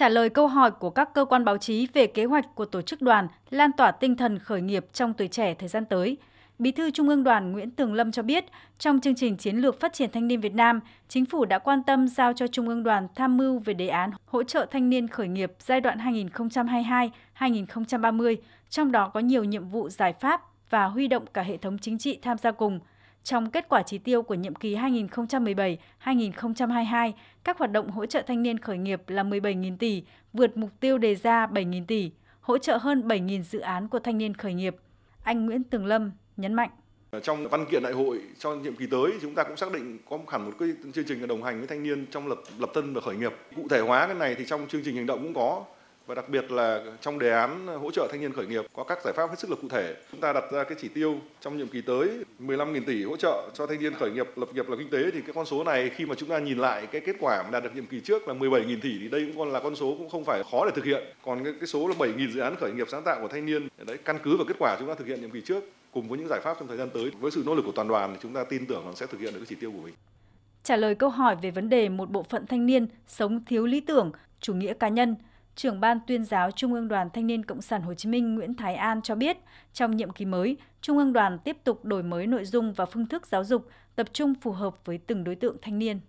Trả lời câu hỏi của các cơ quan báo chí về kế hoạch của tổ chức đoàn lan tỏa tinh thần khởi nghiệp trong tuổi trẻ thời gian tới, Bí thư Trung ương Đoàn Nguyễn Tường Lâm cho biết, trong chương trình chiến lược phát triển thanh niên Việt Nam, chính phủ đã quan tâm giao cho Trung ương Đoàn tham mưu về đề án hỗ trợ thanh niên khởi nghiệp giai đoạn 2022-2030, trong đó có nhiều nhiệm vụ giải pháp và huy động cả hệ thống chính trị tham gia cùng. Trong kết quả chỉ tiêu của nhiệm kỳ 2017-2022, các hoạt động hỗ trợ thanh niên khởi nghiệp là 17.000 tỷ, vượt mục tiêu đề ra 7.000 tỷ, hỗ trợ hơn 7.000 dự án của thanh niên khởi nghiệp. Anh Nguyễn Tường Lâm nhấn mạnh. Trong văn kiện đại hội cho nhiệm kỳ tới chúng ta cũng xác định có hẳn một cái chương trình đồng hành với thanh niên trong lập lập thân và khởi nghiệp. Cụ thể hóa cái này thì trong chương trình hành động cũng có và đặc biệt là trong đề án hỗ trợ thanh niên khởi nghiệp có các giải pháp hết sức là cụ thể. Chúng ta đặt ra cái chỉ tiêu trong nhiệm kỳ tới 15.000 tỷ hỗ trợ cho thanh niên khởi nghiệp lập nghiệp là kinh tế thì cái con số này khi mà chúng ta nhìn lại cái kết quả mà đạt được nhiệm kỳ trước là 17.000 tỷ thì đây cũng còn là con số cũng không phải khó để thực hiện. Còn cái, cái số là 7.000 dự án khởi nghiệp sáng tạo của thanh niên đấy căn cứ vào kết quả chúng ta thực hiện nhiệm kỳ trước cùng với những giải pháp trong thời gian tới với sự nỗ lực của toàn đoàn thì chúng ta tin tưởng là sẽ thực hiện được cái chỉ tiêu của mình. Trả lời câu hỏi về vấn đề một bộ phận thanh niên sống thiếu lý tưởng, chủ nghĩa cá nhân, trưởng ban tuyên giáo Trung ương Đoàn Thanh niên Cộng sản Hồ Chí Minh Nguyễn Thái An cho biết, trong nhiệm kỳ mới, Trung ương đoàn tiếp tục đổi mới nội dung và phương thức giáo dục, tập trung phù hợp với từng đối tượng thanh niên.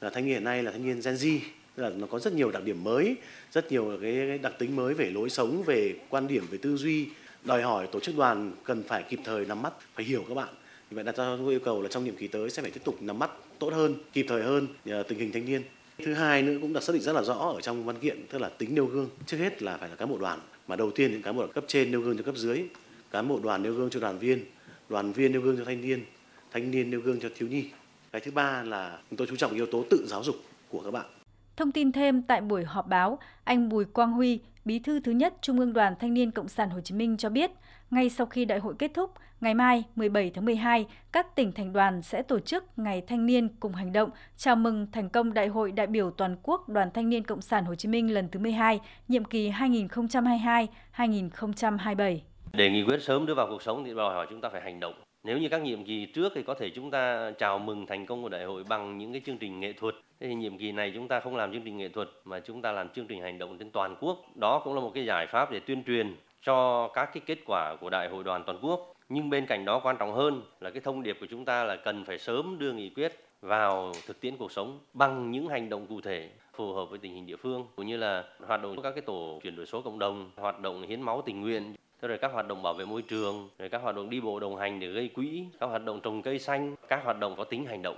Là thanh niên hiện nay là thanh niên Gen Z, là nó có rất nhiều đặc điểm mới, rất nhiều cái đặc tính mới về lối sống, về quan điểm, về tư duy, đòi hỏi tổ chức đoàn cần phải kịp thời nắm bắt, phải hiểu các bạn. Vì vậy đặt ra yêu cầu là trong nhiệm kỳ tới sẽ phải tiếp tục nắm bắt tốt hơn, kịp thời hơn ờ, tình hình thanh niên. Thứ hai nữa cũng được xác định rất là rõ ở trong văn kiện, tức là tính nêu gương. Trước hết là phải là cán bộ đoàn, mà đầu tiên những cán bộ cấp trên nêu gương cho cấp dưới, cán bộ đoàn nêu gương cho đoàn viên, đoàn viên nêu gương cho thanh niên, thanh niên nêu gương cho thiếu nhi. Cái thứ ba là chúng tôi chú trọng yếu tố tự giáo dục của các bạn. Thông tin thêm tại buổi họp báo, anh Bùi Quang Huy, Bí thư thứ nhất Trung ương Đoàn Thanh niên Cộng sản Hồ Chí Minh cho biết, ngay sau khi đại hội kết thúc, ngày mai 17 tháng 12, các tỉnh thành đoàn sẽ tổ chức Ngày Thanh niên cùng hành động chào mừng thành công Đại hội đại biểu toàn quốc Đoàn Thanh niên Cộng sản Hồ Chí Minh lần thứ 12, nhiệm kỳ 2022-2027. Để nghị quyết sớm đưa vào cuộc sống thì đòi hỏi chúng ta phải hành động. Nếu như các nhiệm kỳ trước thì có thể chúng ta chào mừng thành công của đại hội bằng những cái chương trình nghệ thuật. Thế thì nhiệm kỳ này chúng ta không làm chương trình nghệ thuật mà chúng ta làm chương trình hành động trên toàn quốc. Đó cũng là một cái giải pháp để tuyên truyền cho các cái kết quả của đại hội đoàn toàn quốc. Nhưng bên cạnh đó quan trọng hơn là cái thông điệp của chúng ta là cần phải sớm đưa nghị quyết vào thực tiễn cuộc sống bằng những hành động cụ thể phù hợp với tình hình địa phương cũng như là hoạt động các cái tổ chuyển đổi số cộng đồng, hoạt động hiến máu tình nguyện rồi các hoạt động bảo vệ môi trường, rồi các hoạt động đi bộ đồng hành để gây quỹ, các hoạt động trồng cây xanh, các hoạt động có tính hành động.